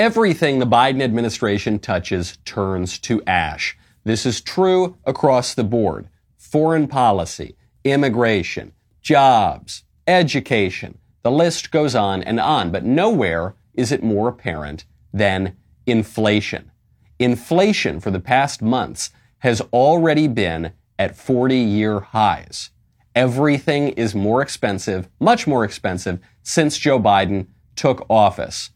Everything the Biden administration touches turns to ash. This is true across the board. Foreign policy, immigration, jobs, education. The list goes on and on, but nowhere is it more apparent than inflation. Inflation for the past months has already been at 40 year highs. Everything is more expensive, much more expensive, since Joe Biden took office.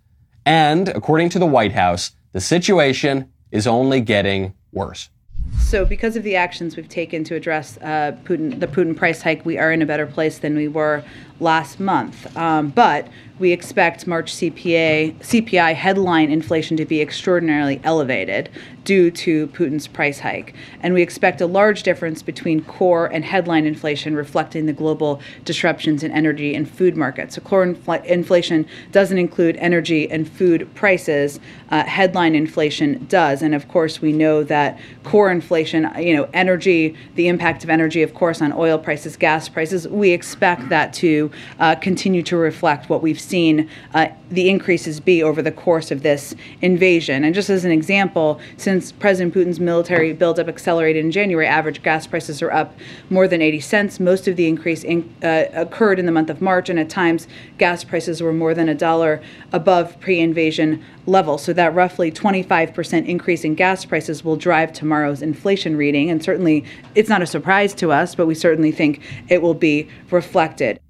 And according to the White House, the situation is only getting worse. So, because of the actions we've taken to address uh, Putin, the Putin price hike, we are in a better place than we were last month. Um, but we expect March CPA, CPI headline inflation to be extraordinarily elevated due to Putin's price hike. And we expect a large difference between core and headline inflation, reflecting the global disruptions in energy and food markets. So, core infl- inflation doesn't include energy and food prices, uh, headline inflation does. And of course, we know that core inflation, you know, energy, the impact of energy, of course, on oil prices, gas prices, we expect that to uh, continue to reflect what we've seen uh, the increases be over the course of this invasion. And just as an example, since President Putin's military buildup accelerated in January, average gas prices are up more than 80 cents. Most of the increase in, uh, occurred in the month of March, and at times gas prices were more than a dollar above pre invasion level. So that roughly 25% increase in gas prices will drive tomorrow's inflation reading. And certainly it's not a surprise to us, but we certainly think it will be reflected.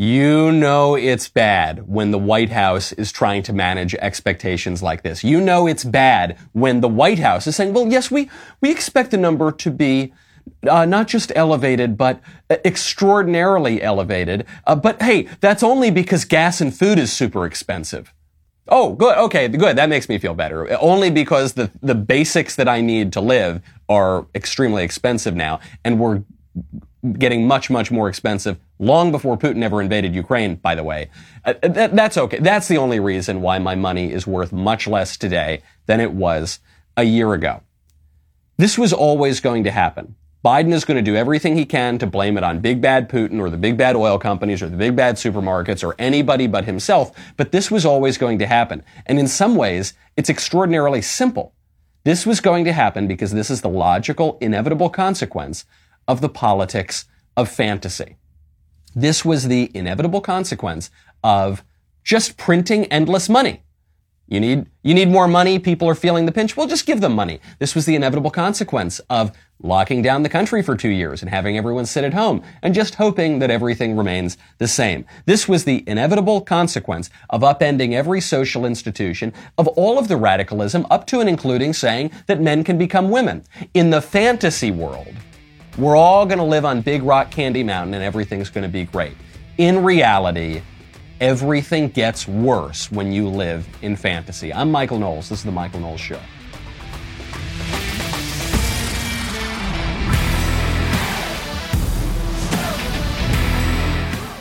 You know it's bad when the White House is trying to manage expectations like this. You know it's bad when the White House is saying, well, yes, we, we expect the number to be uh, not just elevated, but extraordinarily elevated. Uh, but hey, that's only because gas and food is super expensive. Oh, good. Okay, good. That makes me feel better. Only because the, the basics that I need to live are extremely expensive now, and we're getting much, much more expensive long before Putin ever invaded Ukraine, by the way. Uh, that, that's okay. That's the only reason why my money is worth much less today than it was a year ago. This was always going to happen. Biden is going to do everything he can to blame it on big bad Putin or the big bad oil companies or the big bad supermarkets or anybody but himself. But this was always going to happen. And in some ways, it's extraordinarily simple. This was going to happen because this is the logical, inevitable consequence of the politics of fantasy. This was the inevitable consequence of just printing endless money. You need, you need more money. People are feeling the pinch. Well, just give them money. This was the inevitable consequence of locking down the country for two years and having everyone sit at home and just hoping that everything remains the same. This was the inevitable consequence of upending every social institution, of all of the radicalism up to and including saying that men can become women. In the fantasy world, we're all going to live on Big Rock Candy Mountain and everything's going to be great. In reality, everything gets worse when you live in fantasy. I'm Michael Knowles. This is The Michael Knowles Show.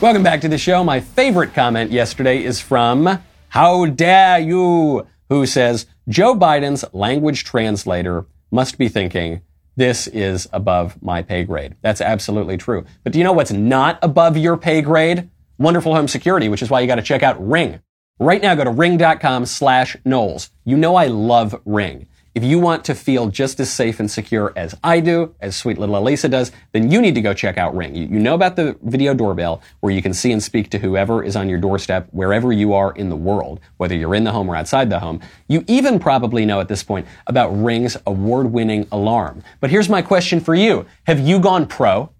Welcome back to the show. My favorite comment yesterday is from How Dare You, who says Joe Biden's language translator must be thinking, this is above my pay grade. That's absolutely true. But do you know what's not above your pay grade? Wonderful home security, which is why you got to check out Ring. Right now, go to ring.com slash Knowles. You know I love Ring. If you want to feel just as safe and secure as I do, as sweet little Alisa does, then you need to go check out Ring. You, know about the video doorbell where you can see and speak to whoever is on your doorstep wherever you are in the world, whether you're in the home or outside the home. You even probably know at this point about Ring's award-winning alarm. But here's my question for you. Have you gone pro?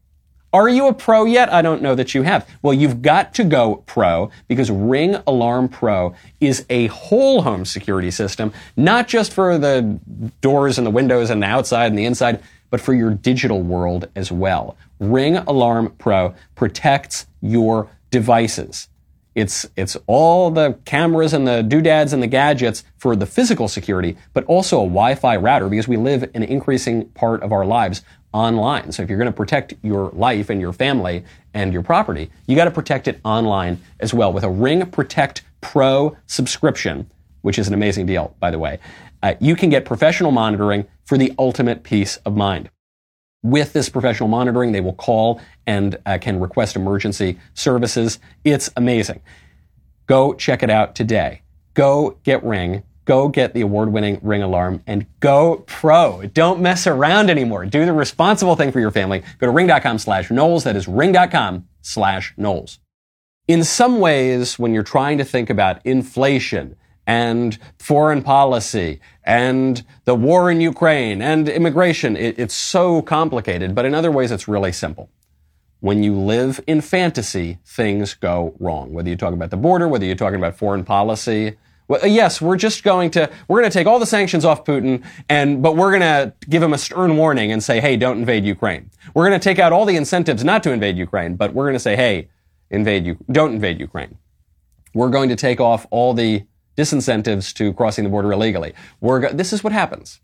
Are you a pro yet? I don't know that you have. Well, you've got to go pro because Ring Alarm Pro is a whole home security system, not just for the doors and the windows and the outside and the inside, but for your digital world as well. Ring Alarm Pro protects your devices. It's, it's all the cameras and the doodads and the gadgets for the physical security, but also a Wi-Fi router because we live an increasing part of our lives online. So if you're going to protect your life and your family and your property, you got to protect it online as well with a Ring Protect Pro subscription, which is an amazing deal, by the way. Uh, you can get professional monitoring for the ultimate peace of mind. With this professional monitoring, they will call and uh, can request emergency services. It's amazing. Go check it out today. go get Ring, go get the award winning Ring alarm, and go pro. Don't mess around anymore. Do the responsible thing for your family. Go to ring.com slash Knowles. That is ring.com slash Knowles. In some ways, when you're trying to think about inflation, and foreign policy and the war in Ukraine and immigration. It, it's so complicated, but in other ways, it's really simple. When you live in fantasy, things go wrong. Whether you're talking about the border, whether you're talking about foreign policy. Well, uh, yes, we're just going to, we're going to take all the sanctions off Putin and, but we're going to give him a stern warning and say, hey, don't invade Ukraine. We're going to take out all the incentives not to invade Ukraine, but we're going to say, hey, invade you, don't invade Ukraine. We're going to take off all the disincentives to crossing the border illegally. We're, this is what happens.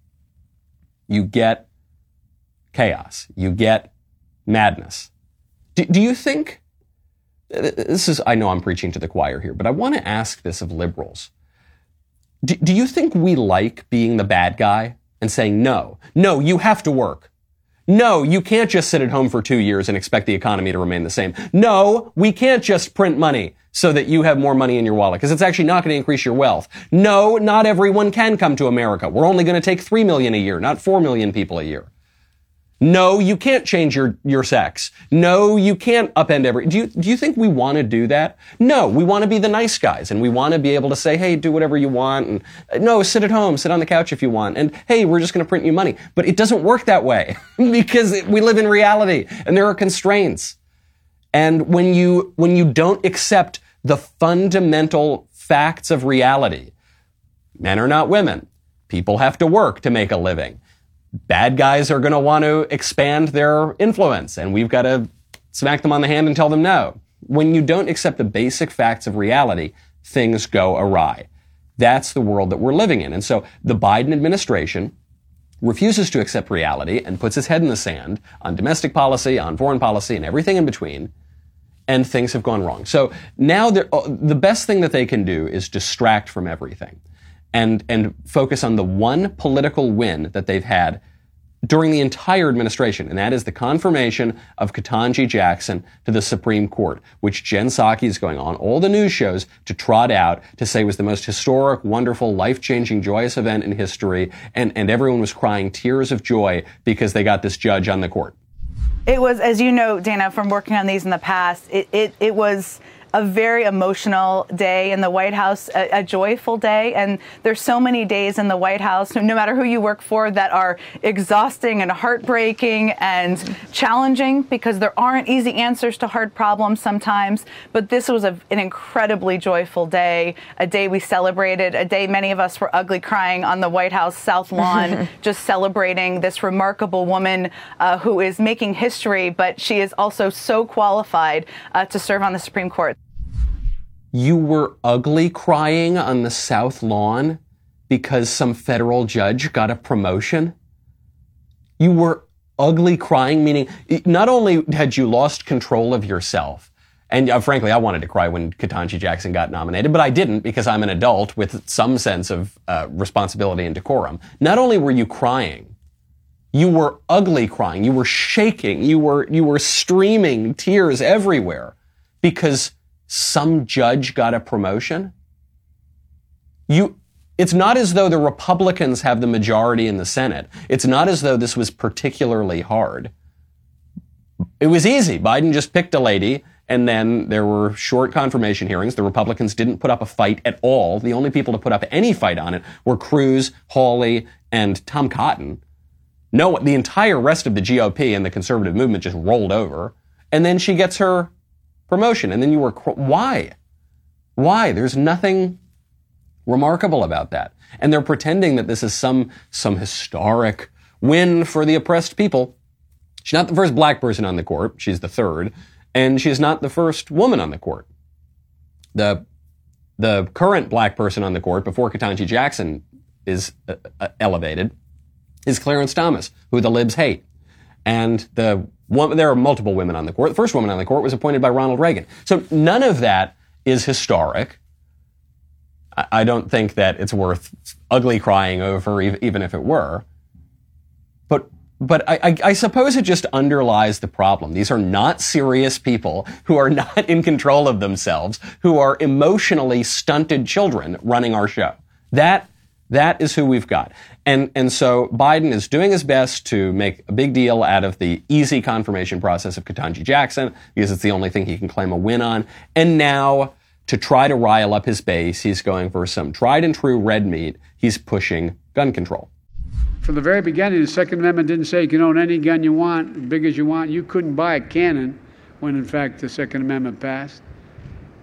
You get chaos. You get madness. Do, do you think, uh, this is, I know I'm preaching to the choir here, but I want to ask this of liberals. Do, do you think we like being the bad guy and saying, no, no, you have to work? No, you can't just sit at home for two years and expect the economy to remain the same. No, we can't just print money so that you have more money in your wallet because it's actually not going to increase your wealth. No, not everyone can come to America. We're only going to take 3 million a year, not 4 million people a year. No, you can't change your, your sex. No, you can't upend every, do you, do you think we want to do that? No, we want to be the nice guys and we want to be able to say, hey, do whatever you want and no, sit at home, sit on the couch if you want and hey, we're just going to print you money. But it doesn't work that way because we live in reality and there are constraints. And when you, when you don't accept the fundamental facts of reality, men are not women. People have to work to make a living. Bad guys are going to want to expand their influence and we've got to smack them on the hand and tell them no. When you don't accept the basic facts of reality, things go awry. That's the world that we're living in. And so the Biden administration refuses to accept reality and puts his head in the sand on domestic policy, on foreign policy, and everything in between and things have gone wrong. So now uh, the best thing that they can do is distract from everything and, and focus on the one political win that they've had during the entire administration, and that is the confirmation of Ketanji Jackson to the Supreme Court, which Jen Psaki is going on all the news shows to trot out to say was the most historic, wonderful, life-changing, joyous event in history, and, and everyone was crying tears of joy because they got this judge on the court. It was, as you know, Dana, from working on these in the past, it, it, it was a very emotional day in the White House, a, a, joyful day. And there's so many days in the White House, no matter who you work for, that are exhausting and heartbreaking and challenging because there aren't easy answers to hard problems sometimes. But this was a, an incredibly joyful day, a day we celebrated, a day many of us were ugly crying on the White House South Lawn, just celebrating this remarkable woman uh, who is making history, but she is also so qualified uh, to serve on the Supreme Court you were ugly crying on the South Lawn because some federal judge got a promotion? You were ugly crying, meaning not only had you lost control of yourself, and uh, frankly, I wanted to cry when Ketanji Jackson got nominated, but I didn't because I'm an adult with some sense of uh, responsibility and decorum. Not only were you crying, you were ugly crying. You were shaking. You were, you were streaming tears everywhere because some judge got a promotion. You, it's not as though the Republicans have the majority in the Senate. It's not as though this was particularly hard. It was easy. Biden just picked a lady and then there were short confirmation hearings. The Republicans didn't put up a fight at all. The only people to put up any fight on it were Cruz, Hawley, and Tom Cotton. No, the entire rest of the GOP and the conservative movement just rolled over. And then she gets her promotion. And then you were, why? Why? There's nothing remarkable about that. And they're pretending that this is some, some historic win for the oppressed people. She's not the first black person on the court. She's the third. And she's not the first woman on the court. The, the current black person on the court before Ketanji Jackson is uh, uh, elevated is Clarence Thomas, who the libs hate. And the one, there are multiple women on the court. The first woman on the court was appointed by Ronald Reagan. So none of that is historic. I, I don't think that it's worth ugly crying over, even if it were. But but I, I, I, suppose it just underlies the problem. These are not serious people who are not in control of themselves, who are emotionally stunted children running our show. That that is who we've got. And, and so Biden is doing his best to make a big deal out of the easy confirmation process of Ketanji Jackson because it's the only thing he can claim a win on. And now to try to rile up his base, he's going for some tried and true red meat. He's pushing gun control. From the very beginning, the Second Amendment didn't say you can own any gun you want, big as you want. You couldn't buy a cannon when, in fact, the Second Amendment passed.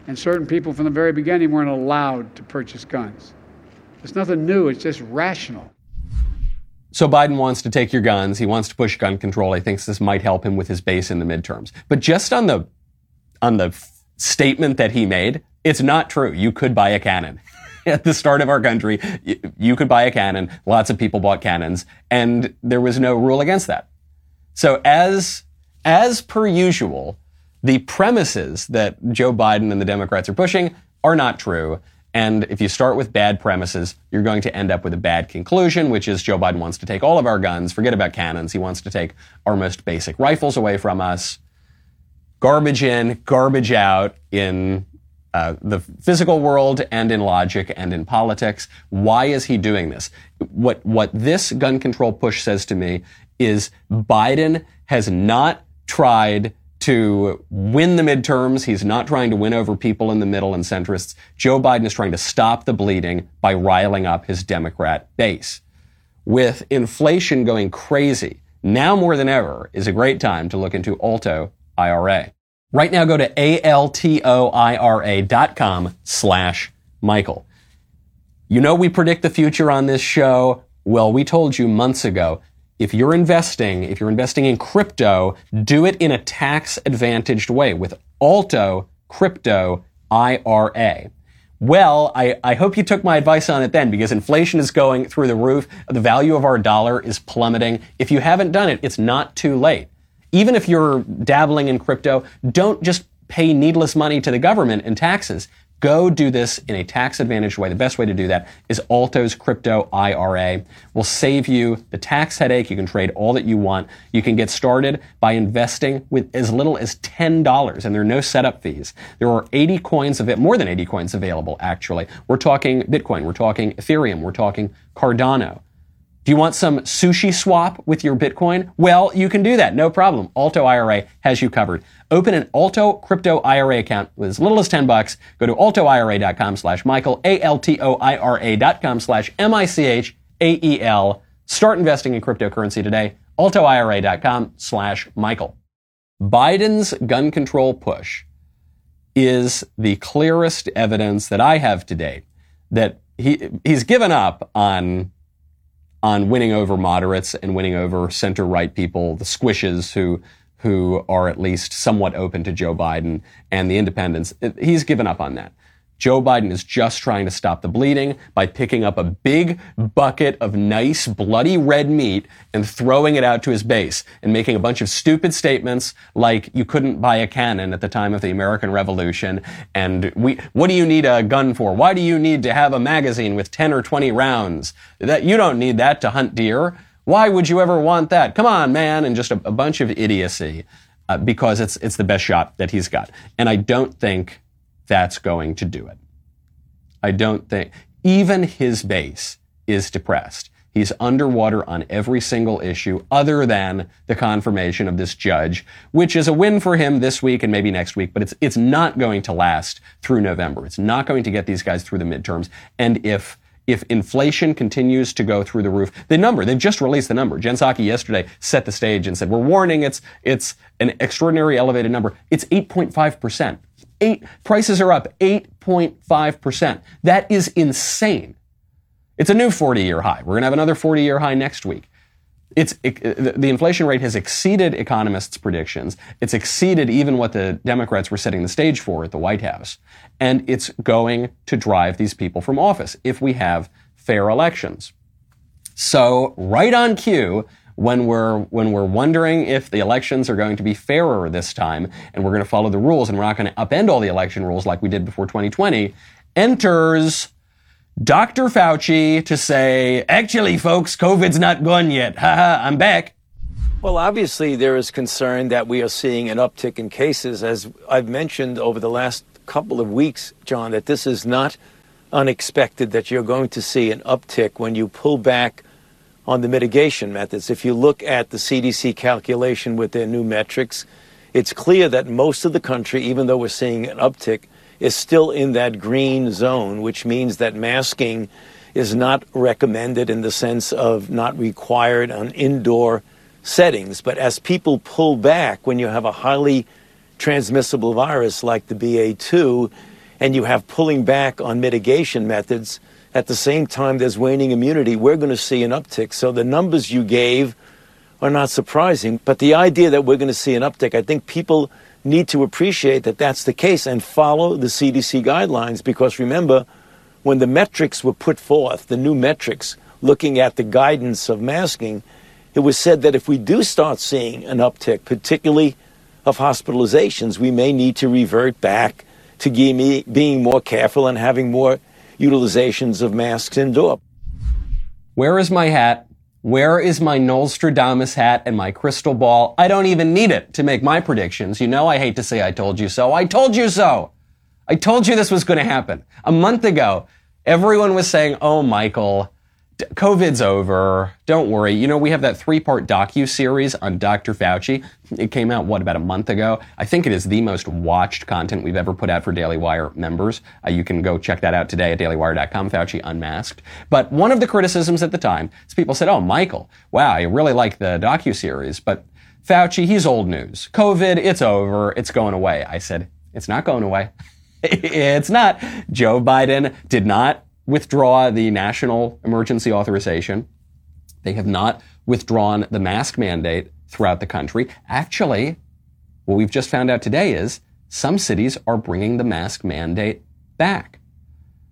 And certain people from the very beginning weren't allowed to purchase guns. It's nothing new, it's just rational. So Biden wants to take your guns. He wants to push gun control. He thinks this might help him with his base in the midterms. But just on the on the statement that he made, it's not true. You could buy a cannon. At the start of our country, you could buy a cannon. Lots of people bought cannons, and there was no rule against that. So as as per usual, the premises that Joe Biden and the Democrats are pushing are not true. And if you start with bad premises, you're going to end up with a bad conclusion, which is Joe Biden wants to take all of our guns, forget about cannons. He wants to take our most basic rifles away from us. Garbage in, garbage out in uh, the physical world and in logic and in politics. Why is he doing this? What, what this gun control push says to me is Biden has not tried to win the midterms. He's not trying to win over people in the middle and centrists. Joe Biden is trying to stop the bleeding by riling up his Democrat base. With inflation going crazy, now more than ever is a great time to look into Alto IRA. Right now, go to altoira.com slash Michael. You know we predict the future on this show. Well, we told you months ago if you're investing, if you're investing in crypto, do it in a tax advantaged way with Alto Crypto IRA. Well, I, I hope you took my advice on it then because inflation is going through the roof. The value of our dollar is plummeting. If you haven't done it, it's not too late. Even if you're dabbling in crypto, don't just pay needless money to the government in taxes. Go do this in a tax advantaged way. The best way to do that is Alto's crypto IRA. Will save you the tax headache. You can trade all that you want. You can get started by investing with as little as $10 and there are no setup fees. There are 80 coins of it, more than 80 coins available actually. We're talking Bitcoin, we're talking Ethereum, we're talking Cardano. Do you want some SushiSwap with your Bitcoin? Well, you can do that. No problem. Alto IRA has you covered. Open an Alto crypto IRA account with as little as 10 bucks. Go to altoira.com slash Michael, A-L-T-O-I-R-A dot com slash M-I-C-H-A-E-L. Start investing in cryptocurrency today. altoira.com slash Michael. Biden's gun control push is the clearest evidence that I have to date that he, he's given up on on winning over moderates and winning over center right people, the squishes who who are at least somewhat open to Joe Biden and the independents. He's given up on that. Joe Biden is just trying to stop the bleeding by picking up a big bucket of nice bloody red meat and throwing it out to his base and making a bunch of stupid statements like you couldn't buy a cannon at the time of the American Revolution and we what do you need a gun for? Why do you need to have a magazine with 10 or 20 rounds? That you don't need that to hunt deer. Why would you ever want that? Come on, man, and just a, a bunch of idiocy uh, because it's it's the best shot that he's got. And I don't think that's going to do it. I don't think, even his base is depressed. He's underwater on every single issue other than the confirmation of this judge, which is a win for him this week and maybe next week, but it's, it's not going to last through November. It's not going to get these guys through the midterms. And if if inflation continues to go through the roof, the number, they've just released the number. Jen Psaki yesterday set the stage and said, we're warning it's, it's an extraordinary elevated number. It's 8.5% eight, prices are up 8.5%. That is insane. It's a new 40 year high. We're going to have another 40 year high next week. It's, it, the inflation rate has exceeded economists' predictions. It's exceeded even what the Democrats were setting the stage for at the White House. And it's going to drive these people from office if we have fair elections. So, right on cue, when we're when we're wondering if the elections are going to be fairer this time and we're going to follow the rules and we're not going to upend all the election rules like we did before 2020 enters Dr. Fauci to say, actually, folks, COVID's not gone yet. Haha, I'm back. Well, obviously, there is concern that we are seeing an uptick in cases. As I've mentioned over the last couple of weeks, John, that this is not unexpected that you're going to see an uptick when you pull back on the mitigation methods. If you look at the CDC calculation with their new metrics, it's clear that most of the country, even though we're seeing an uptick, is still in that green zone, which means that masking is not recommended in the sense of not required on indoor settings. But as people pull back, when you have a highly transmissible virus like the BA2, and you have pulling back on mitigation methods, at the same time there's waning immunity, we're going to see an uptick. So the numbers you gave are not surprising. But the idea that we're going to see an uptick, I think people need to appreciate that that's the case and follow the CDC guidelines because remember, when the metrics were put forth, the new metrics looking at the guidance of masking, it was said that if we do start seeing an uptick, particularly of hospitalizations, we may need to revert back to being more careful and having more utilizations of masks indoor. Where is my hat? Where is my Nostradamus hat and my crystal ball? I don't even need it to make my predictions. You know, I hate to say I told you so. I told you so. I told you this was going to happen. A month ago, everyone was saying, oh, Michael, COVID's over. Don't worry. You know, we have that three-part docu-series on Dr. Fauci. It came out, what, about a month ago? I think it is the most watched content we've ever put out for Daily Wire members. Uh, you can go check that out today at dailywire.com, Fauci Unmasked. But one of the criticisms at the time is people said, oh, Michael, wow, I really like the docu-series, but Fauci, he's old news. COVID, it's over. It's going away. I said, it's not going away. it's not. Joe Biden did not withdraw the national emergency authorization. They have not withdrawn the mask mandate throughout the country. Actually, what we've just found out today is some cities are bringing the mask mandate back.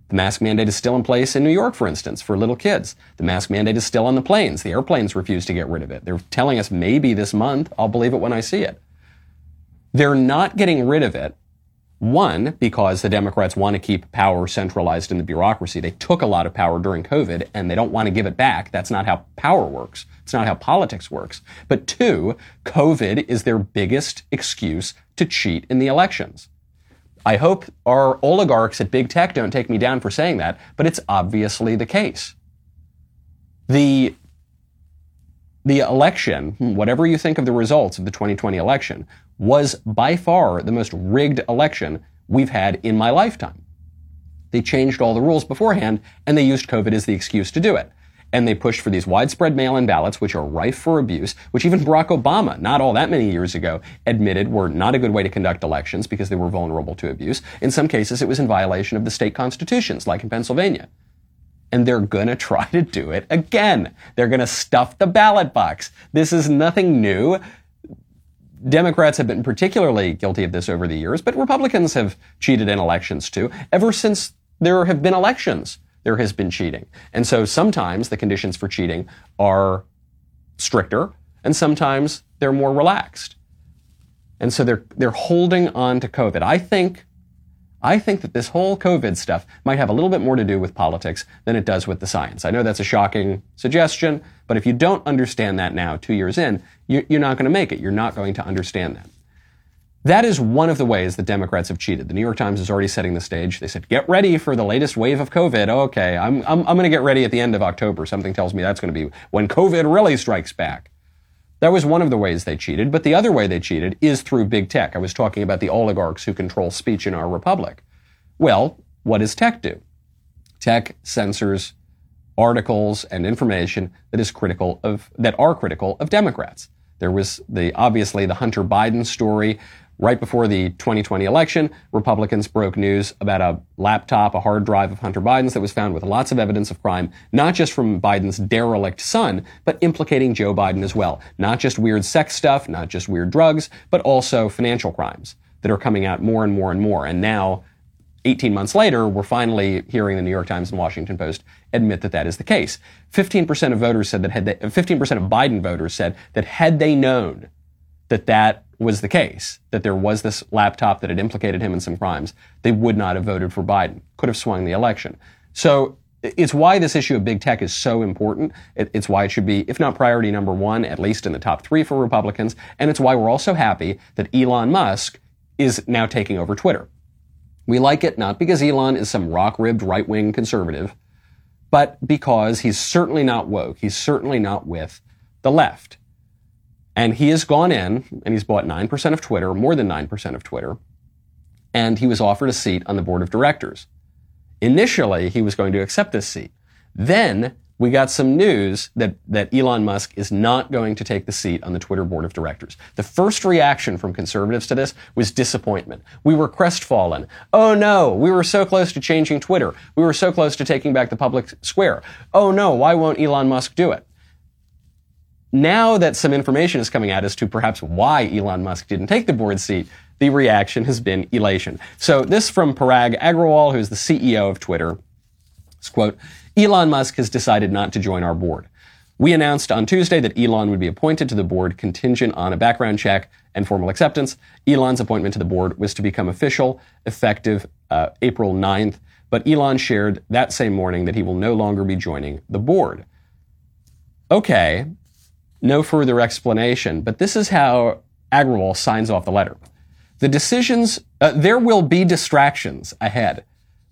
The mask mandate is still in place in New York, for instance, for little kids. The mask mandate is still on the planes. The airplanes refuse to get rid of it. They're telling us maybe this month. I'll believe it when I see it. They're not getting rid of it one, because the Democrats want to keep power centralized in the bureaucracy. They took a lot of power during COVID and they don't want to give it back. That's not how power works. It's not how politics works. But two, COVID is their biggest excuse to cheat in the elections. I hope our oligarchs at big tech don't take me down for saying that, but it's obviously the case. The the election, hmm, whatever you think of the results of the 2020 election, was by far the most rigged election we've had in my lifetime. They changed all the rules beforehand and they used COVID as the excuse to do it. And they pushed for these widespread mail-in ballots, which are rife for abuse, which even Barack Obama, not all that many years ago, admitted were not a good way to conduct elections because they were vulnerable to abuse. In some cases, it was in violation of the state constitutions, like in Pennsylvania. And they're gonna try to do it again. They're gonna stuff the ballot box. This is nothing new. Democrats have been particularly guilty of this over the years, but Republicans have cheated in elections too. Ever since there have been elections, there has been cheating. And so sometimes the conditions for cheating are stricter, and sometimes they're more relaxed. And so they're, they're holding on to COVID. I think I think that this whole COVID stuff might have a little bit more to do with politics than it does with the science. I know that's a shocking suggestion, but if you don't understand that now, two years in, you're not going to make it. You're not going to understand that. That is one of the ways that Democrats have cheated. The New York Times is already setting the stage. They said, get ready for the latest wave of COVID. Okay, I'm, I'm, I'm going to get ready at the end of October. Something tells me that's going to be when COVID really strikes back. That was one of the ways they cheated, but the other way they cheated is through big tech. I was talking about the oligarchs who control speech in our republic. Well, what does tech do? Tech censors articles and information that is critical of that are critical of Democrats. There was the obviously the Hunter Biden story Right before the 2020 election, Republicans broke news about a laptop, a hard drive of Hunter Biden's that was found with lots of evidence of crime, not just from Biden's derelict son, but implicating Joe Biden as well. Not just weird sex stuff, not just weird drugs, but also financial crimes that are coming out more and more and more. And now, 18 months later, we're finally hearing the New York Times and Washington Post admit that that is the case. 15% of voters said that had they, 15% of Biden voters said that had they known that that was the case, that there was this laptop that had implicated him in some crimes, they would not have voted for Biden, could have swung the election. So it's why this issue of big tech is so important. It's why it should be, if not priority number one, at least in the top three for Republicans. And it's why we're also happy that Elon Musk is now taking over Twitter. We like it not because Elon is some rock ribbed right wing conservative, but because he's certainly not woke. He's certainly not with the left. And he has gone in and he's bought 9% of Twitter, more than 9% of Twitter, and he was offered a seat on the board of directors. Initially, he was going to accept this seat. Then we got some news that, that Elon Musk is not going to take the seat on the Twitter board of directors. The first reaction from conservatives to this was disappointment. We were crestfallen. Oh no, we were so close to changing Twitter. We were so close to taking back the public square. Oh no, why won't Elon Musk do it? Now that some information is coming out as to perhaps why Elon Musk didn't take the board seat, the reaction has been elation. So this from Parag Agrawal, who's the CEO of Twitter. It's quote, Elon Musk has decided not to join our board. We announced on Tuesday that Elon would be appointed to the board contingent on a background check and formal acceptance. Elon's appointment to the board was to become official effective uh, April 9th, but Elon shared that same morning that he will no longer be joining the board. Okay, no further explanation, but this is how Agrawal signs off the letter. The decisions, uh, there will be distractions ahead.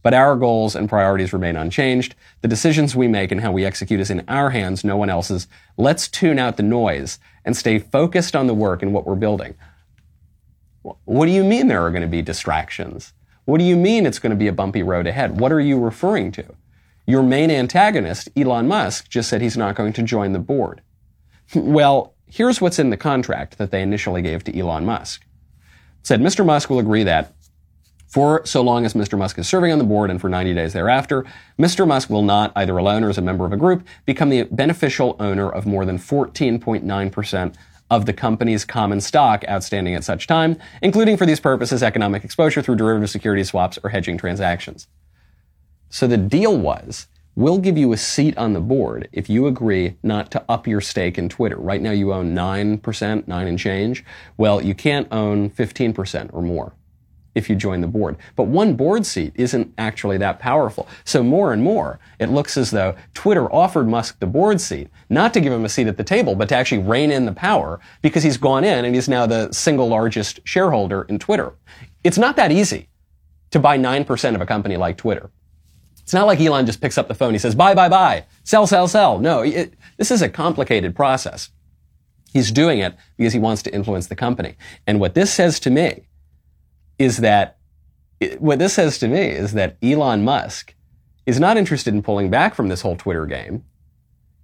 But our goals and priorities remain unchanged. The decisions we make and how we execute is in our hands, no one else's. Let's tune out the noise and stay focused on the work and what we're building. What do you mean there are going to be distractions? What do you mean it's going to be a bumpy road ahead? What are you referring to? Your main antagonist, Elon Musk, just said he's not going to join the board. Well, here's what's in the contract that they initially gave to Elon Musk. It said Mr. Musk will agree that for so long as Mr. Musk is serving on the board and for 90 days thereafter, Mr. Musk will not, either alone or as a member of a group, become the beneficial owner of more than 14.9% of the company's common stock outstanding at such time, including for these purposes economic exposure through derivative security swaps or hedging transactions. So the deal was, we'll give you a seat on the board if you agree not to up your stake in Twitter. Right now you own 9%, 9 and change. Well, you can't own 15% or more if you join the board. But one board seat isn't actually that powerful. So more and more, it looks as though Twitter offered Musk the board seat, not to give him a seat at the table, but to actually rein in the power because he's gone in and he's now the single largest shareholder in Twitter. It's not that easy to buy 9% of a company like Twitter. It's not like Elon just picks up the phone. He says, buy, buy, buy, sell, sell, sell. No, it, this is a complicated process. He's doing it because he wants to influence the company. And what this says to me is that what this says to me is that Elon Musk is not interested in pulling back from this whole Twitter game.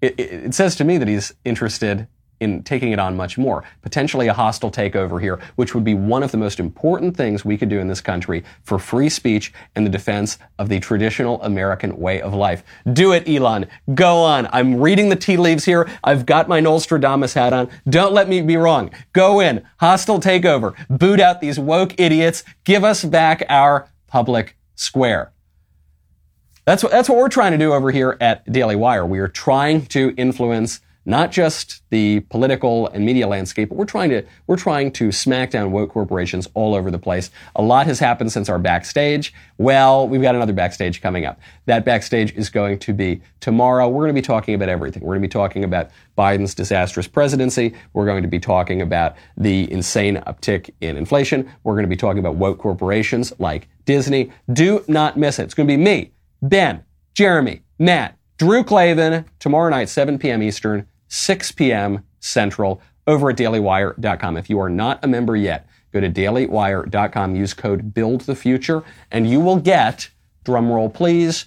It, it, it says to me that he's interested in taking it on much more. Potentially a hostile takeover here, which would be one of the most important things we could do in this country for free speech and the defense of the traditional American way of life. Do it, Elon. Go on. I'm reading the tea leaves here. I've got my Nostradamus hat on. Don't let me be wrong. Go in. Hostile takeover. Boot out these woke idiots. Give us back our public square. That's what, that's what we're trying to do over here at Daily Wire. We are trying to influence not just the political and media landscape, but we're trying to we're trying to smack down woke corporations all over the place. A lot has happened since our backstage. Well, we've got another backstage coming up. That backstage is going to be tomorrow. We're going to be talking about everything. We're going to be talking about Biden's disastrous presidency. We're going to be talking about the insane uptick in inflation. We're going to be talking about woke corporations like Disney. Do not miss it. It's going to be me, Ben, Jeremy, Matt, Drew Klavan, tomorrow night, 7 p.m. Eastern. 6 p.m. Central over at dailywire.com. If you are not a member yet, go to dailywire.com, use code BUILDTheFuture, and you will get, drumroll please,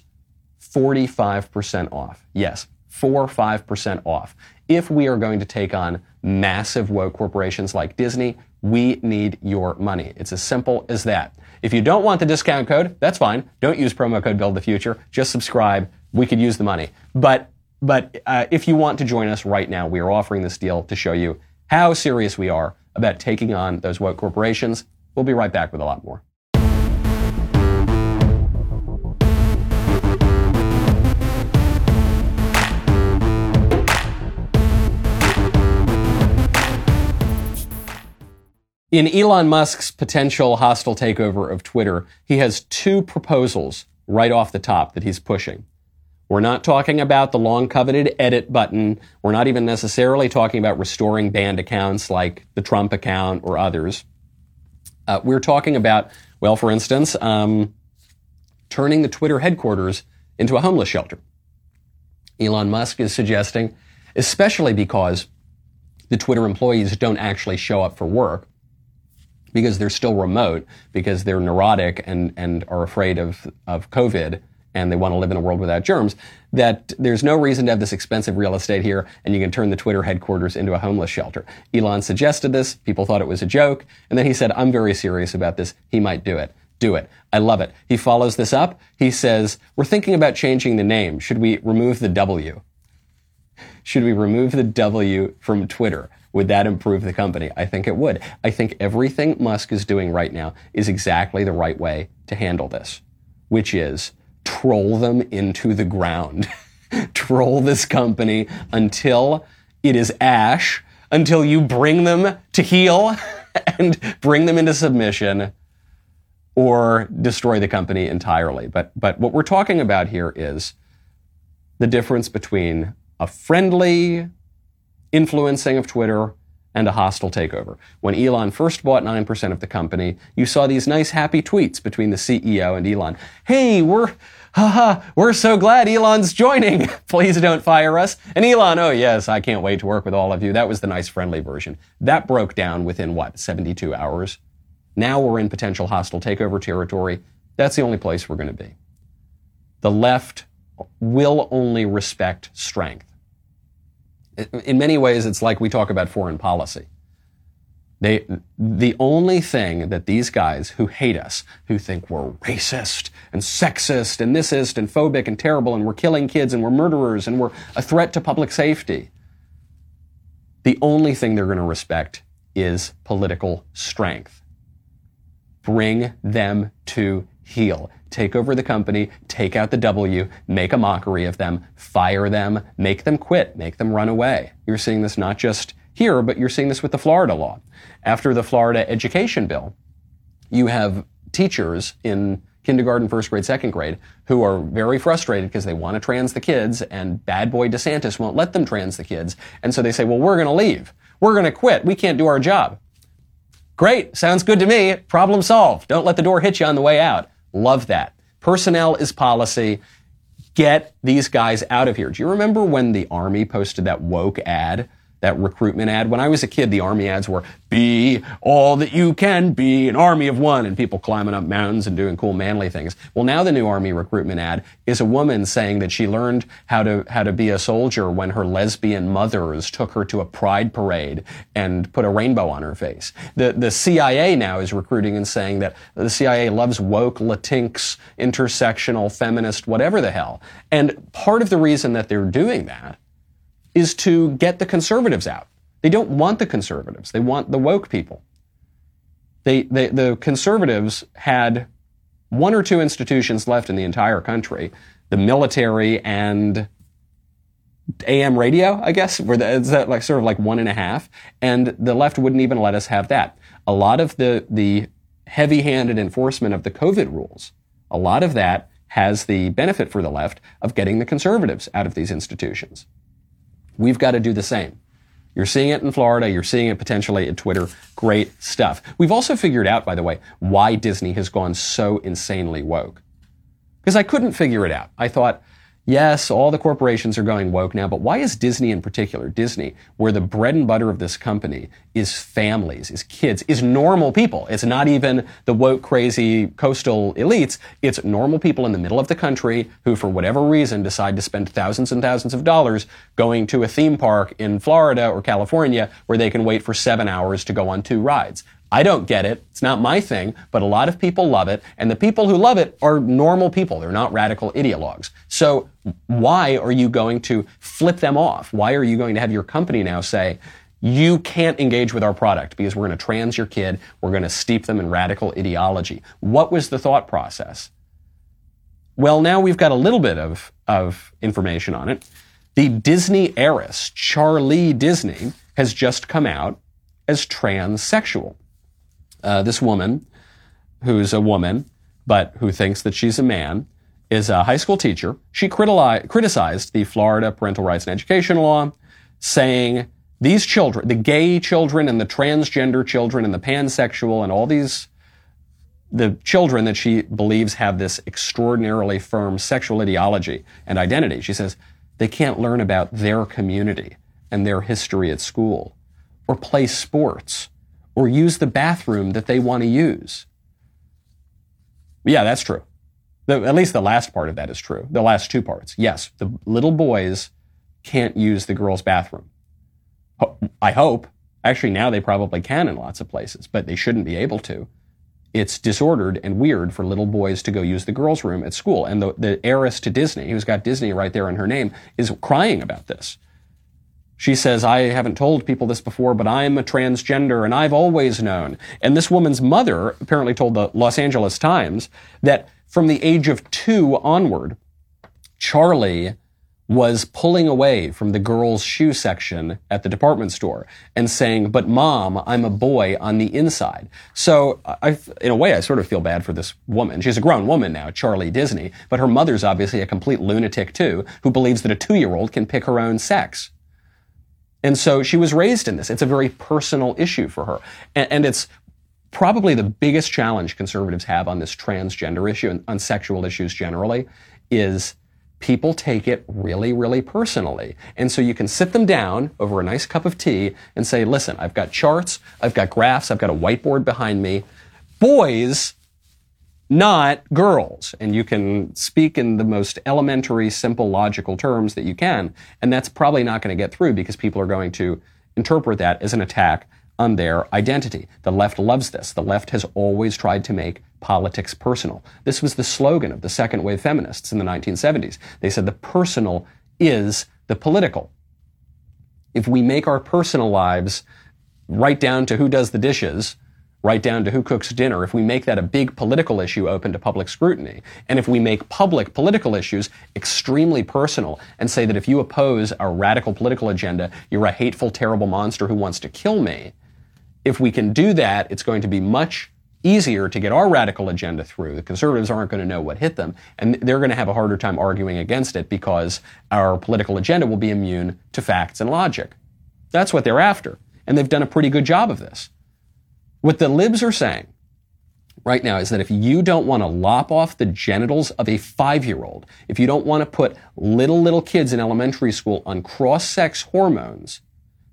45% off. Yes, 4 5% off. If we are going to take on massive woke corporations like Disney, we need your money. It's as simple as that. If you don't want the discount code, that's fine. Don't use promo code Build the Future. Just subscribe. We could use the money. But but uh, if you want to join us right now, we are offering this deal to show you how serious we are about taking on those woke corporations. We'll be right back with a lot more. In Elon Musk's potential hostile takeover of Twitter, he has two proposals right off the top that he's pushing. We're not talking about the long coveted edit button. We're not even necessarily talking about restoring banned accounts like the Trump account or others. Uh, we're talking about, well, for instance, um, turning the Twitter headquarters into a homeless shelter. Elon Musk is suggesting, especially because the Twitter employees don't actually show up for work because they're still remote, because they're neurotic and, and are afraid of, of COVID and they want to live in a world without germs, that there's no reason to have this expensive real estate here and you can turn the Twitter headquarters into a homeless shelter. Elon suggested this. People thought it was a joke. And then he said, I'm very serious about this. He might do it. Do it. I love it. He follows this up. He says, we're thinking about changing the name. Should we remove the W? Should we remove the W from Twitter? Would that improve the company? I think it would. I think everything Musk is doing right now is exactly the right way to handle this, which is troll them into the ground. troll this company until it is ash, until you bring them to heel and bring them into submission or destroy the company entirely. But, but what we're talking about here is the difference between a friendly influencing of Twitter and a hostile takeover. When Elon first bought 9% of the company, you saw these nice happy tweets between the CEO and Elon. Hey, we're, haha, we're so glad Elon's joining. Please don't fire us. And Elon, oh yes, I can't wait to work with all of you. That was the nice friendly version. That broke down within what, 72 hours? Now we're in potential hostile takeover territory. That's the only place we're going to be. The left will only respect strength. In many ways, it's like we talk about foreign policy. They, the only thing that these guys who hate us, who think we're racist and sexist and thisist and phobic and terrible and we're killing kids and we're murderers and we're a threat to public safety, the only thing they're going to respect is political strength. Bring them to heel take over the company, take out the W, make a mockery of them, fire them, make them quit, make them run away. You're seeing this not just here, but you're seeing this with the Florida law. After the Florida education bill, you have teachers in kindergarten, first grade, second grade who are very frustrated because they want to trans the kids and bad boy DeSantis won't let them trans the kids. And so they say, well, we're going to leave. We're going to quit. We can't do our job. Great. Sounds good to me. Problem solved. Don't let the door hit you on the way out. Love that. Personnel is policy. Get these guys out of here. Do you remember when the Army posted that woke ad that recruitment ad. When I was a kid, the army ads were be all that you can be, an army of one, and people climbing up mountains and doing cool manly things. Well, now the new army recruitment ad is a woman saying that she learned how to how to be a soldier when her lesbian mothers took her to a pride parade and put a rainbow on her face. The the CIA now is recruiting and saying that the CIA loves woke, Latinx, intersectional, feminist, whatever the hell. And part of the reason that they're doing that is to get the conservatives out. They don't want the conservatives. They want the woke people. They, they, the conservatives had one or two institutions left in the entire country, the military and AM radio, I guess, where the, like sort of like one and a half, and the left wouldn't even let us have that. A lot of the the heavy-handed enforcement of the COVID rules, a lot of that has the benefit for the left of getting the conservatives out of these institutions. We've got to do the same. You're seeing it in Florida. You're seeing it potentially at Twitter. Great stuff. We've also figured out, by the way, why Disney has gone so insanely woke. Because I couldn't figure it out. I thought, Yes, all the corporations are going woke now, but why is Disney in particular, Disney, where the bread and butter of this company is families, is kids, is normal people? It's not even the woke, crazy coastal elites. It's normal people in the middle of the country who, for whatever reason, decide to spend thousands and thousands of dollars going to a theme park in Florida or California where they can wait for seven hours to go on two rides. I don't get it. It's not my thing, but a lot of people love it. And the people who love it are normal people. They're not radical ideologues. So why are you going to flip them off? Why are you going to have your company now say, you can't engage with our product because we're going to trans your kid. We're going to steep them in radical ideology. What was the thought process? Well, now we've got a little bit of, of information on it. The Disney heiress, Charlee Disney, has just come out as transsexual uh, this woman, who's a woman, but who thinks that she's a man, is a high school teacher. She criticized the Florida Parental Rights and Education Law, saying these children, the gay children and the transgender children and the pansexual and all these, the children that she believes have this extraordinarily firm sexual ideology and identity, she says they can't learn about their community and their history at school or play sports or use the bathroom that they want to use. Yeah, that's true. The, at least the last part of that is true. The last two parts. Yes, the little boys can't use the girls' bathroom. I hope. Actually, now they probably can in lots of places, but they shouldn't be able to. It's disordered and weird for little boys to go use the girls' room at school. And the, the heiress to Disney, who's got Disney right there in her name, is crying about this. She says, I haven't told people this before, but I'm a transgender and I've always known. And this woman's mother apparently told the Los Angeles Times that from the age of two onward, Charlee was pulling away from the girls' shoe section at the department store and saying, but mom, I'm a boy on the inside. So I, in a way, I sort of feel bad for this woman. She's a grown woman now, Charlee Disney, but her mother's obviously a complete lunatic too, who believes that a two-year-old can pick her own sex. And so she was raised in this. It's a very personal issue for her. And, and it's probably the biggest challenge conservatives have on this transgender issue and on sexual issues generally is people take it really, really personally. And so you can sit them down over a nice cup of tea and say, listen, I've got charts, I've got graphs, I've got a whiteboard behind me. Boys, not girls. And you can speak in the most elementary, simple, logical terms that you can. And that's probably not going to get through because people are going to interpret that as an attack on their identity. The left loves this. The left has always tried to make politics personal. This was the slogan of the second wave feminists in the 1970s. They said the personal is the political. If we make our personal lives right down to who does the dishes, right down to who cooks dinner, if we make that a big political issue open to public scrutiny, and if we make public political issues extremely personal and say that if you oppose our radical political agenda, you're a hateful, terrible monster who wants to kill me, if we can do that, it's going to be much easier to get our radical agenda through. The conservatives aren't going to know what hit them, and they're going to have a harder time arguing against it because our political agenda will be immune to facts and logic. That's what they're after. And they've done a pretty good job of this. What the libs are saying right now is that if you don't want to lop off the genitals of a five year old, if you don't want to put little, little kids in elementary school on cross sex hormones,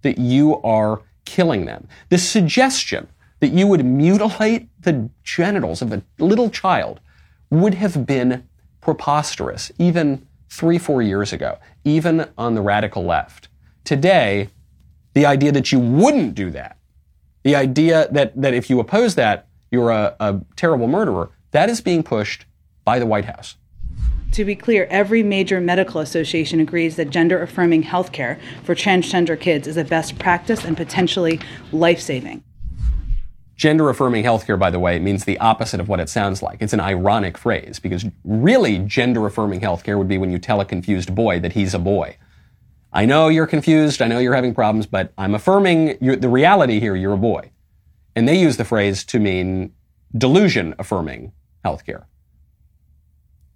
that you are killing them. The suggestion that you would mutilate the genitals of a little child would have been preposterous even three, four years ago, even on the radical left. Today, the idea that you wouldn't do that, the idea that, that if you oppose that, you're a, a terrible murderer, that is being pushed by the White House. To be clear, every major medical association agrees that gender affirming healthcare for transgender kids is a best practice and potentially life saving. Gender affirming healthcare, by the way, means the opposite of what it sounds like. It's an ironic phrase because really gender affirming healthcare would be when you tell a confused boy that he's a boy. I know you're confused. I know you're having problems, but I'm affirming the reality here. You're a boy. And they use the phrase to mean delusion affirming healthcare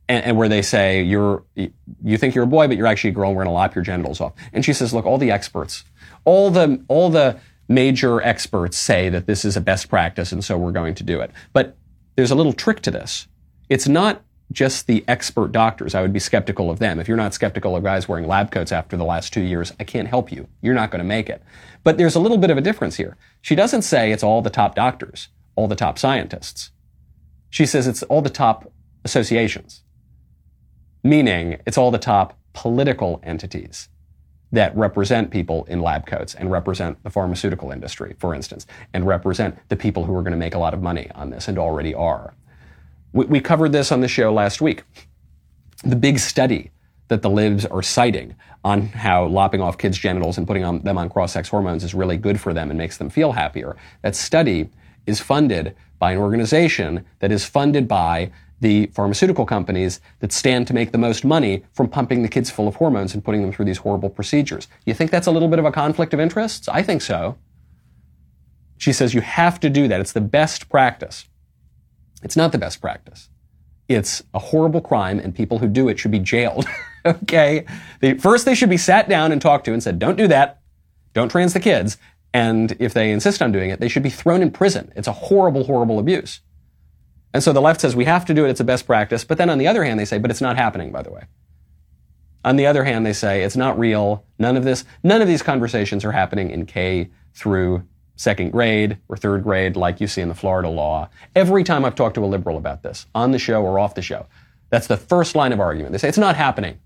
and, and, where they say you're you think you're a boy, but you're actually a girl. and We're going to lop your genitals off. And she says, look, all the experts, all the all the major experts say that this is a best practice, and so we're going to do it. But there's a little trick to this. It's not just the expert doctors. I would be skeptical of them. If you're not skeptical of guys wearing lab coats after the last two years, I can't help you. You're not going to make it. But there's a little bit of a difference here. She doesn't say it's all the top doctors, all the top scientists. She says it's all the top associations meaning it's all the top political entities that represent people in lab coats and represent the pharmaceutical industry, for instance, and represent the people who are going to make a lot of money on this and already are. We, we covered this on the show last week. The big study that the libs are citing on how lopping off kids' genitals and putting on, them on cross-sex hormones is really good for them and makes them feel happier. That study is funded by an organization that is funded by the pharmaceutical companies that stand to make the most money from pumping the kids full of hormones and putting them through these horrible procedures. You think that's a little bit of a conflict of interests? I think so. She says you have to do that. It's the best practice. It's not the best practice. It's a horrible crime, and people who do it should be jailed. okay? They, first, they should be sat down and talked to and said, don't do that. Don't trans the kids. And if they insist on doing it, they should be thrown in prison. It's a horrible, horrible abuse. And so the left says we have to do it, it's a best practice. But then on the other hand, they say, but it's not happening, by the way. On the other hand, they say it's not real. None of this, none of these conversations are happening in K through second grade or third grade like you see in the Florida law. Every time I've talked to a liberal about this, on the show or off the show, that's the first line of argument. They say it's not happening.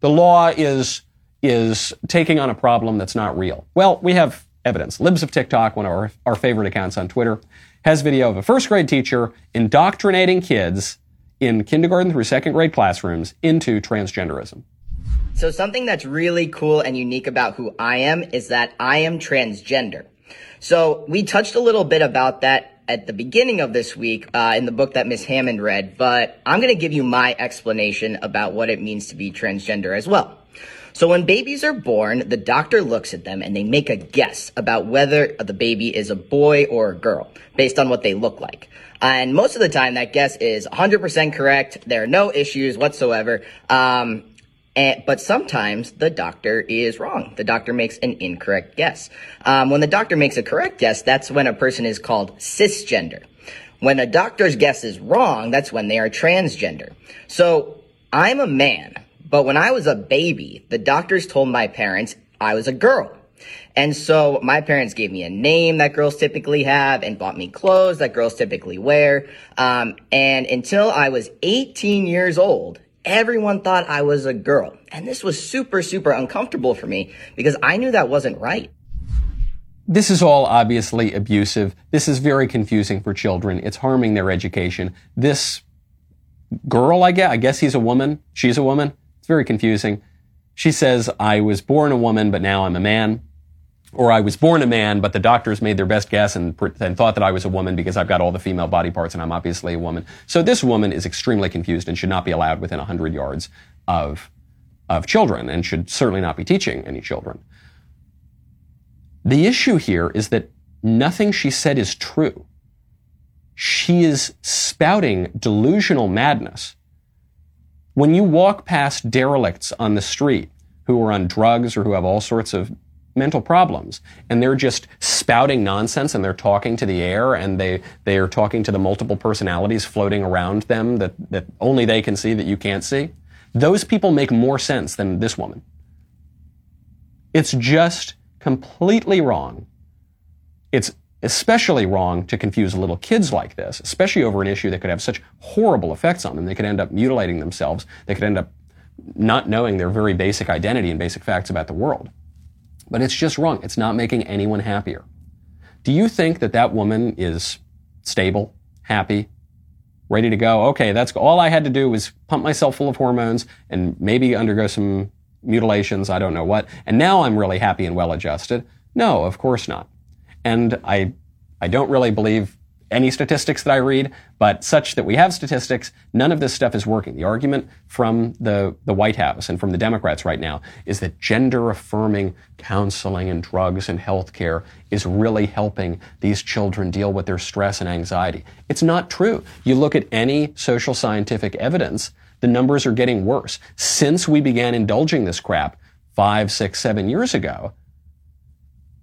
The law is, is taking on a problem that's not real. Well, we have evidence. Libs of TikTok, one of our, our favorite accounts on Twitter, has video of a first grade teacher indoctrinating kids in kindergarten through second grade classrooms into transgenderism. So something that's really cool and unique about who I am is that I am transgender. So we touched a little bit about that at the beginning of this week uh, in the book that Miss Hammond read, but I'm going to give you my explanation about what it means to be transgender as well. So when babies are born, the doctor looks at them and they make a guess about whether the baby is a boy or a girl based on what they look like. And most of the time that guess is 100% correct. There are no issues whatsoever. Um, and, but sometimes the doctor is wrong. The doctor makes an incorrect guess. Um, when the doctor makes a correct guess, that's when a person is called cisgender. When a doctor's guess is wrong, that's when they are transgender. So I'm a man, but when I was a baby, the doctors told my parents I was a girl. And so my parents gave me a name that girls typically have and bought me clothes that girls typically wear. Um, and until I was 18 years old, everyone thought I was a girl. And this was super, super uncomfortable for me because I knew that wasn't right. This is all obviously abusive. This is very confusing for children. It's harming their education. This girl, I guess, I guess he's a woman. She's a woman. Very confusing. She says, I was born a woman, but now I'm a man or I was born a man, but the doctors made their best guess and, and, thought that I was a woman because I've got all the female body parts and I'm obviously a woman. So this woman is extremely confused and should not be allowed within 100 yards of, of children and should certainly not be teaching any children. The issue here is that nothing she said is true. She is spouting delusional madness. When you walk past derelicts on the street who are on drugs or who have all sorts of mental problems and they're just spouting nonsense and they're talking to the air and they they are talking to the multiple personalities floating around them that that only they can see that you can't see those people make more sense than this woman. It's just completely wrong. It's especially wrong to confuse little kids like this especially over an issue that could have such horrible effects on them they could end up mutilating themselves they could end up not knowing their very basic identity and basic facts about the world but it's just wrong. It's not making anyone happier. Do you think that that woman is stable, happy, ready to go? Okay, that's all I had to do was pump myself full of hormones and maybe undergo some mutilations, I don't know what, and now I'm really happy and well adjusted. No, of course not. And I, I don't really believe any statistics that I read, but such that we have statistics, none of this stuff is working. The argument from the, the White House and from the Democrats right now is that gender affirming counseling and drugs and healthcare is really helping these children deal with their stress and anxiety. It's not true. You look at any social scientific evidence, the numbers are getting worse. Since we began indulging this crap five, six, seven years ago,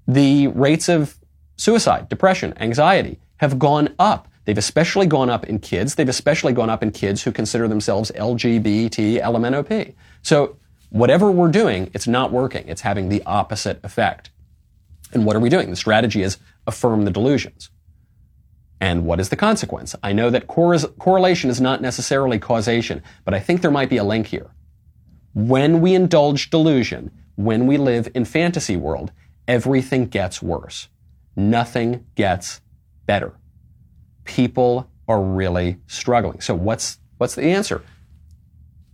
the rates of suicide, depression, anxiety, have gone up. They've especially gone up in kids. They've especially gone up in kids who consider themselves LGBT, LMNOP. So whatever we're doing, it's not working. It's having the opposite effect. And what are we doing? The strategy is affirm the delusions. And what is the consequence? I know that cor- correlation is not necessarily causation, but I think there might be a link here. When we indulge delusion, when we live in fantasy world, everything gets worse. Nothing gets better. People are really struggling. So what's, what's the answer?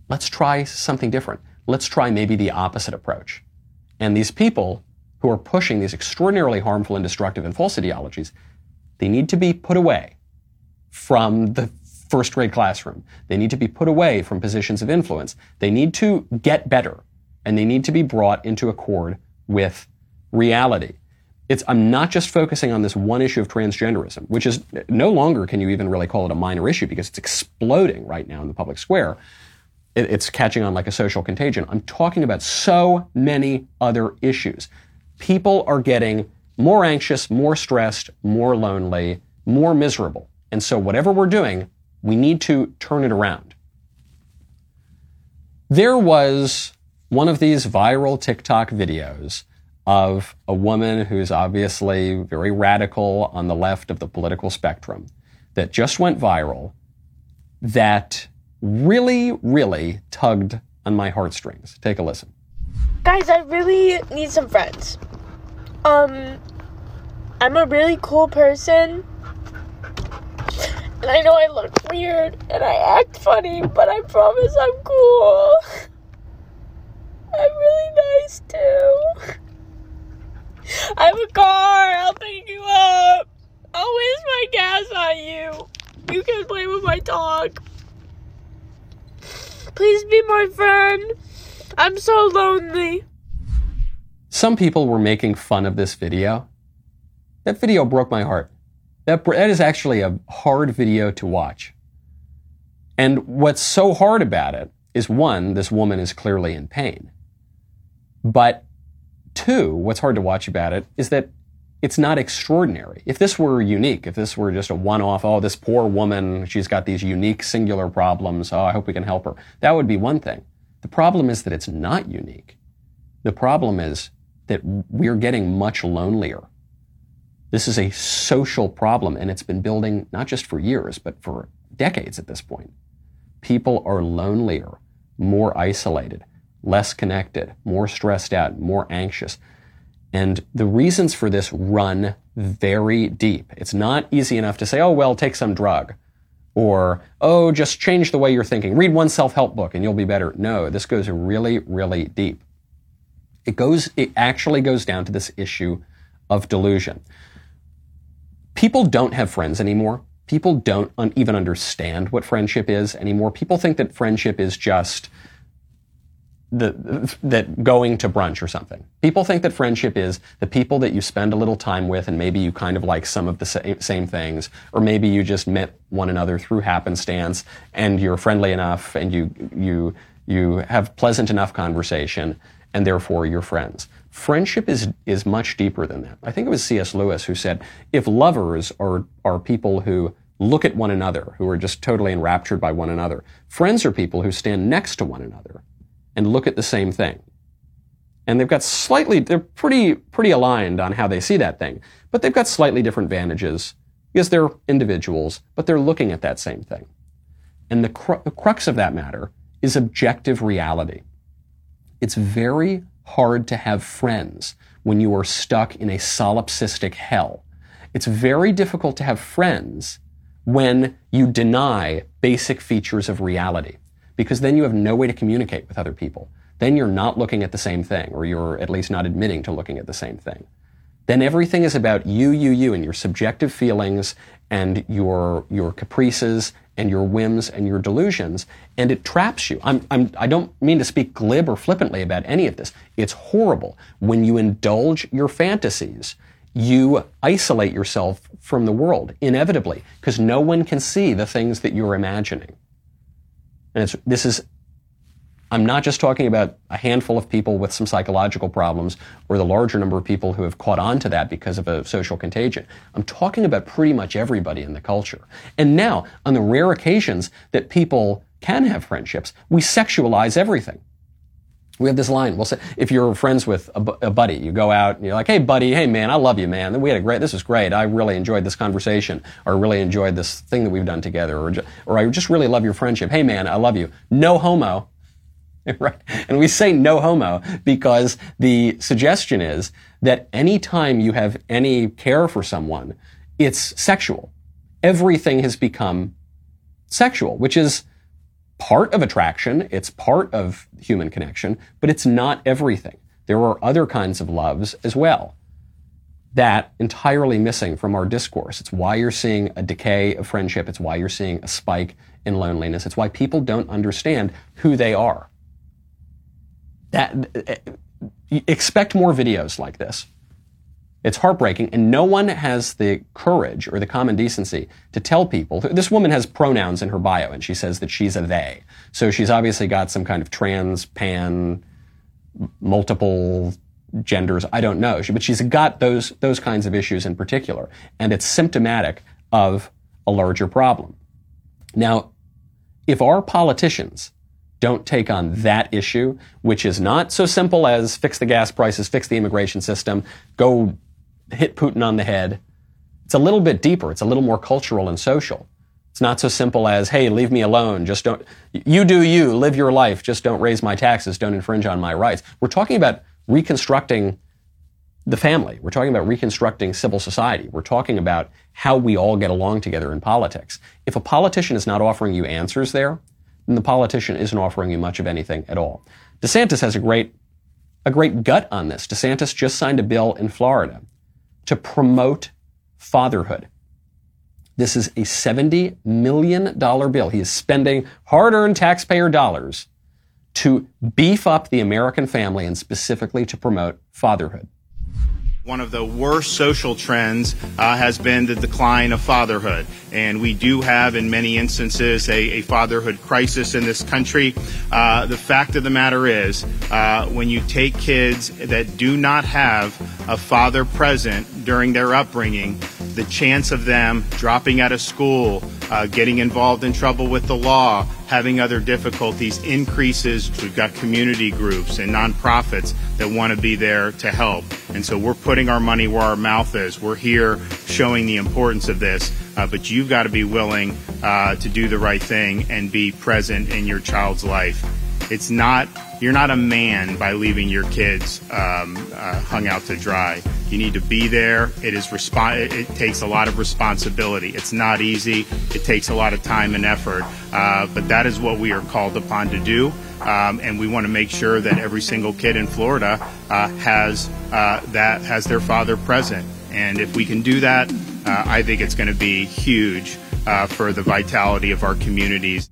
Let's try something different. Let's try maybe the opposite approach. And these people who are pushing these extraordinarily harmful and destructive and false ideologies, they need to be put away from the first grade classroom. They need to be put away from positions of influence. They need to get better and they need to be brought into accord with reality It's, I'm not just focusing on this one issue of transgenderism, which is no longer can you even really call it a minor issue because it's exploding right now in the public square. It, it's catching on like a social contagion. I'm talking about so many other issues. People are getting more anxious, more stressed, more lonely, more miserable. And so whatever we're doing, we need to turn it around. There was one of these viral TikTok videos of a woman who's obviously very radical on the left of the political spectrum that just went viral that really, really tugged on my heartstrings. Take a listen. Guys, I really need some friends. Um, I'm a really cool person. And I know I look weird and I act funny, but I promise I'm cool. I'm really nice too. I have a car. I'll pick you up. I'll waste my gas on you. You can play with my dog. Please be my friend. I'm so lonely. Some people were making fun of this video. That video broke my heart. That, that is actually a hard video to watch. And what's so hard about it is one, this woman is clearly in pain. But two, what's hard to watch about it is that it's not extraordinary. If this were unique, if this were just a one off, oh, this poor woman, she's got these unique singular problems, oh, I hope we can help her, that would be one thing. The problem is that it's not unique. The problem is that we're getting much lonelier. This is a social problem, and it's been building not just for years, but for decades at this point. People are lonelier, more isolated, less connected, more stressed out, more anxious. And the reasons for this run very deep. It's not easy enough to say, oh, well, take some drug. Or, oh, just change the way you're thinking. Read one self-help book and you'll be better. No, this goes really, really deep. It goes, it actually goes down to this issue of delusion. People don't have friends anymore. People don't un- even understand what friendship is anymore. People think that friendship is just the, that going to brunch or something. People think that friendship is the people that you spend a little time with and maybe you kind of like some of the same, same things, or maybe you just met one another through happenstance and you're friendly enough and you, you, you have pleasant enough conversation and therefore you're friends. Friendship is, is much deeper than that. I think it was C.S. Lewis who said, if lovers are, are people who look at one another, who are just totally enraptured by one another, friends are people who stand next to one another and look at the same thing. And they've got slightly, they're pretty, pretty aligned on how they see that thing, but they've got slightly different vantages because they're individuals, but they're looking at that same thing. And the, cru- the crux of that matter is objective reality. It's very hard to have friends when you are stuck in a solipsistic hell. It's very difficult to have friends when you deny basic features of reality because then you have no way to communicate with other people. Then you're not looking at the same thing, or you're at least not admitting to looking at the same thing. Then everything is about you, you, you, and your subjective feelings and your, your caprices and your whims and your delusions, and it traps you. I'm, I'm, I don't mean to speak glib or flippantly about any of this. It's horrible. When you indulge your fantasies, you isolate yourself from the world, inevitably, because no one can see the things that you're imagining. And this is, I'm not just talking about a handful of people with some psychological problems or the larger number of people who have caught on to that because of a social contagion. I'm talking about pretty much everybody in the culture. And now, on the rare occasions that people can have friendships, we sexualize everything. We have this line. We'll say, if you're friends with a, a, buddy, you go out and you're like, hey, buddy, hey, man, I love you, man. We had a great, this was great. I really enjoyed this conversation or really enjoyed this thing that we've done together or, or I just really love your friendship. Hey, man, I love you. No homo. Right? And we say no homo because the suggestion is that anytime you have any care for someone, it's sexual. Everything has become sexual, which is part of attraction, it's part of human connection, but it's not everything. There are other kinds of loves as well. That entirely missing from our discourse. It's why you're seeing a decay of friendship. It's why you're seeing a spike in loneliness. It's why people don't understand who they are. That, eh, expect more videos like this. It's heartbreaking, and no one has the courage or the common decency to tell people. This woman has pronouns in her bio, and she says that she's a they. So she's obviously got some kind of trans, pan, multiple genders. I don't know, but she's got those those kinds of issues in particular, and it's symptomatic of a larger problem. Now, if our politicians don't take on that issue, which is not so simple as fix the gas prices, fix the immigration system, go hit Putin on the head. It's a little bit deeper. It's a little more cultural and social. It's not so simple as, hey, leave me alone. Just don't, you do you, live your life. Just don't raise my taxes. Don't infringe on my rights. We're talking about reconstructing the family. We're talking about reconstructing civil society. We're talking about how we all get along together in politics. If a politician is not offering you answers there, then the politician isn't offering you much of anything at all. DeSantis has a great, a great gut on this. DeSantis just signed a bill in Florida to promote fatherhood. This is a $70 million bill. He is spending hard earned taxpayer dollars to beef up the American family and specifically to promote fatherhood. One of the worst social trends uh, has been the decline of fatherhood. And we do have, in many instances, a, a fatherhood crisis in this country. Uh, the fact of the matter is, uh, when you take kids that do not have a father present during their upbringing, the chance of them dropping out of school, uh, getting involved in trouble with the law, having other difficulties increases. We've got community groups and nonprofits that want to be there to help. And so we're putting our money where our mouth is. We're here showing the importance of this, uh, but you've got to be willing uh, to do the right thing and be present in your child's life. It's not you're not a man by leaving your kids um, uh, hung out to dry. You need to be there. It is resp- It takes a lot of responsibility. It's not easy. It takes a lot of time and effort. Uh, but that is what we are called upon to do. Um, and we want to make sure that every single kid in Florida uh, has uh, that has their father present. And if we can do that, uh, I think it's going to be huge uh, for the vitality of our communities.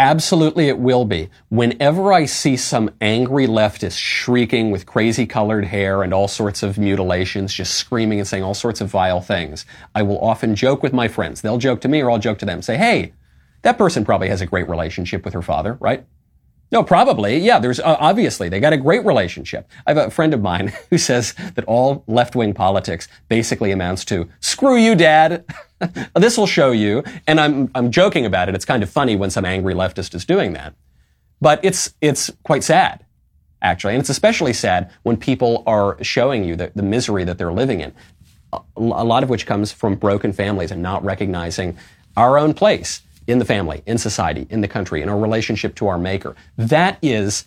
Absolutely, it will be. Whenever I see some angry leftist shrieking with crazy colored hair and all sorts of mutilations, just screaming and saying all sorts of vile things, I will often joke with my friends. They'll joke to me or I'll joke to them. Say, hey, that person probably has a great relationship with her father, right? No, probably. Yeah, there's uh, obviously they got a great relationship. I have a friend of mine who says that all left-wing politics basically amounts to screw you, dad. this will show you. And I'm I'm joking about it. It's kind of funny when some angry leftist is doing that. But it's it's quite sad, actually. And it's especially sad when people are showing you the, the misery that they're living in. A, a lot of which comes from broken families and not recognizing our own place in the family, in society, in the country, in our relationship to our maker. That is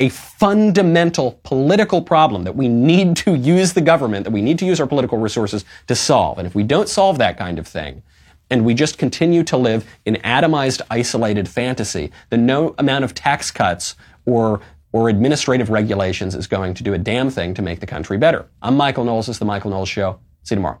a fundamental political problem that we need to use the government, that we need to use our political resources to solve. And if we don't solve that kind of thing, and we just continue to live in atomized, isolated fantasy, then no amount of tax cuts or or administrative regulations is going to do a damn thing to make the country better. I'm Michael Knowles. This is the Michael Knowles Show. See you tomorrow.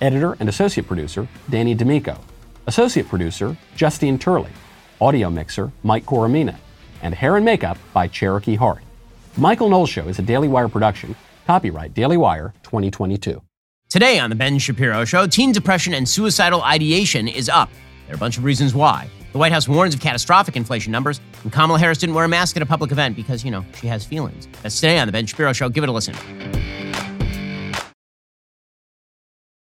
Editor and associate producer, Danny D'Amico. Associate producer, Justine Turley. Audio mixer, Mike Coromina. And hair and makeup by Cherokee Hart. Michael Knowles Show is a Daily Wire production. Copyright Daily Wire 2022. Today on The Ben Shapiro Show, teen depression and suicidal ideation is up. There are a bunch of reasons why. The White House warns of catastrophic inflation numbers, and Kamala Harris didn't wear a mask at a public event because, you know, she has feelings. That's today on The Ben Shapiro Show. Give it a listen.